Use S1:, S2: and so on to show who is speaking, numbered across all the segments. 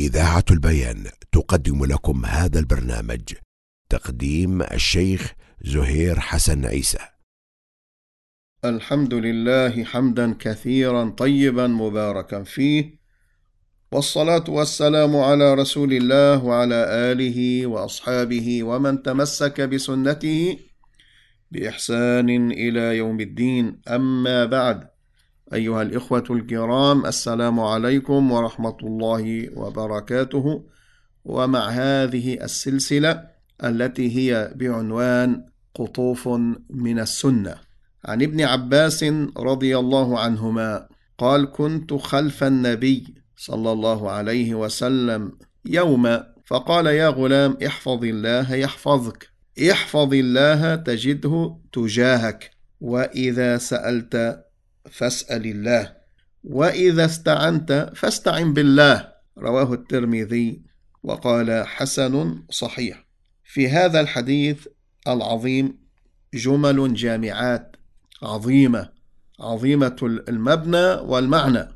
S1: إذاعة البيان تقدم لكم هذا البرنامج تقديم الشيخ زهير حسن عيسى.
S2: الحمد لله حمدا كثيرا طيبا مباركا فيه والصلاة والسلام على رسول الله وعلى آله وأصحابه ومن تمسك بسنته بإحسان إلى يوم الدين. أما بعد أيها الإخوة الكرام السلام عليكم ورحمة الله وبركاته. ومع هذه السلسلة التي هي بعنوان قطوف من السنة. عن ابن عباس رضي الله عنهما قال كنت خلف النبي صلى الله عليه وسلم يوما فقال يا غلام احفظ الله يحفظك. احفظ الله تجده تجاهك. وإذا سألت فاسأل الله. وإذا استعنت فاستعن بالله. رواه الترمذي وقال حسن صحيح. في هذا الحديث العظيم جمل جامعات عظيمة عظيمة المبنى والمعنى.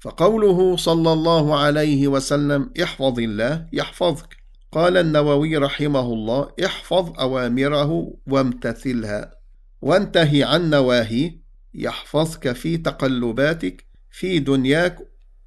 S2: فقوله صلى الله عليه وسلم احفظ الله يحفظك. قال النووي رحمه الله احفظ أوامره وامتثلها. وانتهي عن نواهيه. يحفظك في تقلباتك في دنياك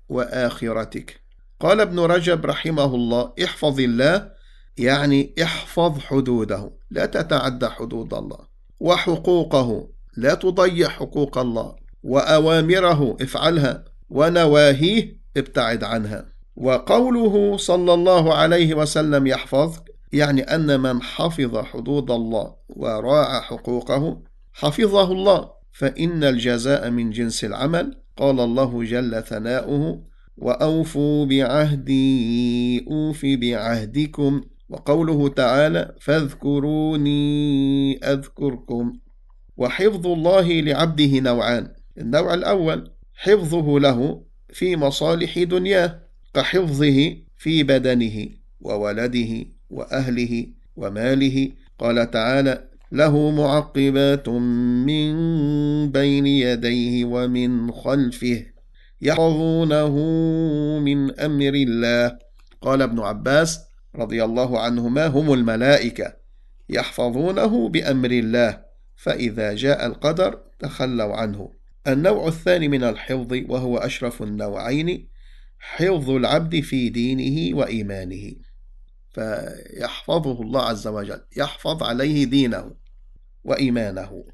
S2: وآخرتك. قال ابن رجب رحمه الله احفظ الله يعني احفظ حدوده. لا تتعدى حدود الله. وحقوقه لا تضيع حقوق الله. وأوامره افعلها ونواهيه ابتعد عنها وقوله صلى الله عليه وسلم يحفظك يعني أن من حفظ حدود الله وراعى حقوقه حفظه الله. فإن الجزاء من جنس العمل قال الله جل ثناؤه وأوفوا بعهدي اوف بعهدكم. وقوله تعالى فاذكروني أذكركم. وحفظ الله لعبده نوعان. النوع الأول حفظه له في مصالح دنياه كحفظه في بدنه وولده وأهله وماله. قال تعالى له معقبات من بين يديه ومن خلفه يحفظونه من أمر الله. قال ابن عباس رضي الله عنهما هم الملائكة يحفظونه بأمر الله فإذا جاء القدر تخلوا عنه. النوع الثاني من الحفظ وهو أشرف النوعين حفظ العبد في دينه وإيمانه. فيحفظه الله عز وجل يحفظ عليه دينه وإيمانه.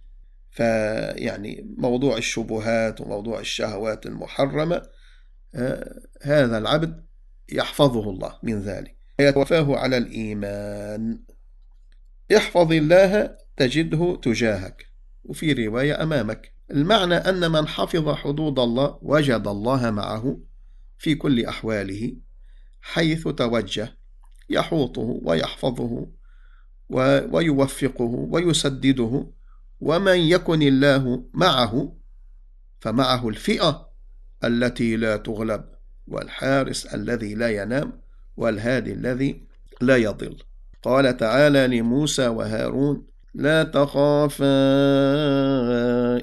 S2: فيعني موضوع الشبهات وموضوع الشهوات المحرمة هذا العبد يحفظه الله من ذلك. يتوفاه على الإيمان. احفظ الله تجده تجاهك. وفي رواية أمامك المعنى أن من حفظ حدود الله وجد الله معه في كل أحواله حيث توجه يحوطه ويحفظه ويوفقه ويسدده ومن يكن الله معه فمعه الفئة التي لا تغلب والحارس الذي لا ينام والهادي الذي لا يضل. قال تعالى لموسى وهارون لا تخافا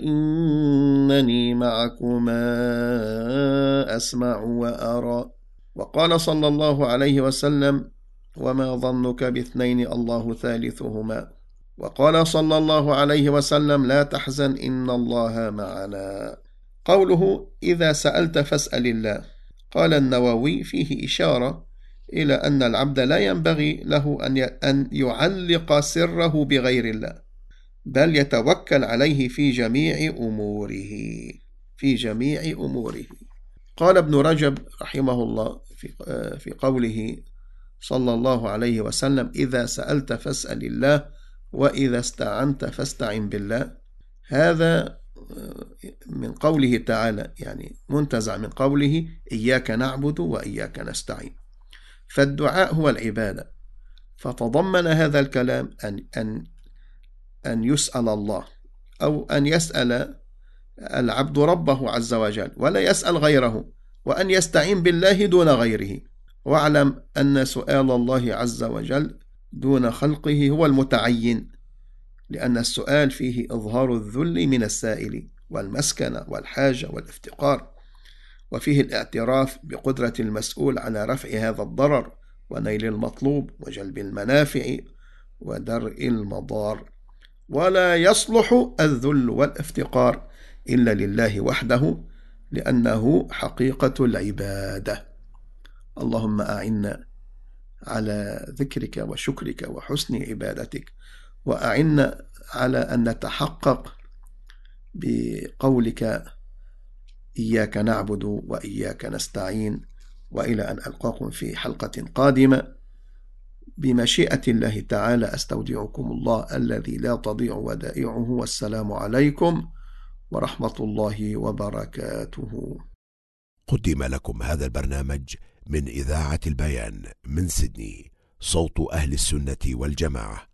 S2: إنني معكما أسمع وأرى. وقال صلى الله عليه وسلم وما ظنك باثنين الله ثالثهما وقال صلى الله عليه وسلم لا تحزن إن الله معنا قوله إذا سألت فاسأل الله قال النووي فيه إشارة إلى أن العبد لا ينبغي له أن يعلق سره بغير الله بل يتوكل عليه في جميع أموره في جميع أموره. قال ابن رجب رحمه الله في, في قوله صلى الله عليه وسلم إذا سألت فاسأل الله وإذا استعنت فاستعن بالله. هذا من قوله تعالى يعني منتزع من قوله إياك نعبد وإياك نستعين. فالدعاء هو العبادة. فتضمن هذا الكلام أن أن أن يسأل الله أو أن يسأل العبد ربه عز وجل ولا يسأل غيره وأن يستعين بالله دون غيره. واعلم أن سؤال الله عز وجل دون خلقه هو المتعين لأن السؤال فيه إظهار الذل من السائل والمسكنة والحاجة والافتقار وفيه الاعتراف بقدرة المسؤول على رفع هذا الضرر ونيل المطلوب وجلب المنافع ودرء المضار. ولا يصلح الذل والافتقار إلا لله وحده لأنه حقيقة العبادة. اللهم أعنا على ذكرك وشكرك وحسن عبادتك وأعنا على أن نتحقق بقولك إياك نعبد وإياك نستعين وإلى أن ألقاكم في حلقة قادمة. بمشيئة الله تعالى أستودعكم الله الذي لا تضيع ودائعه والسلام عليكم ورحمة الله وبركاته.
S1: قدم لكم هذا البرنامج من إذاعة البيان من سيدني صوت أهل السنة والجماعة.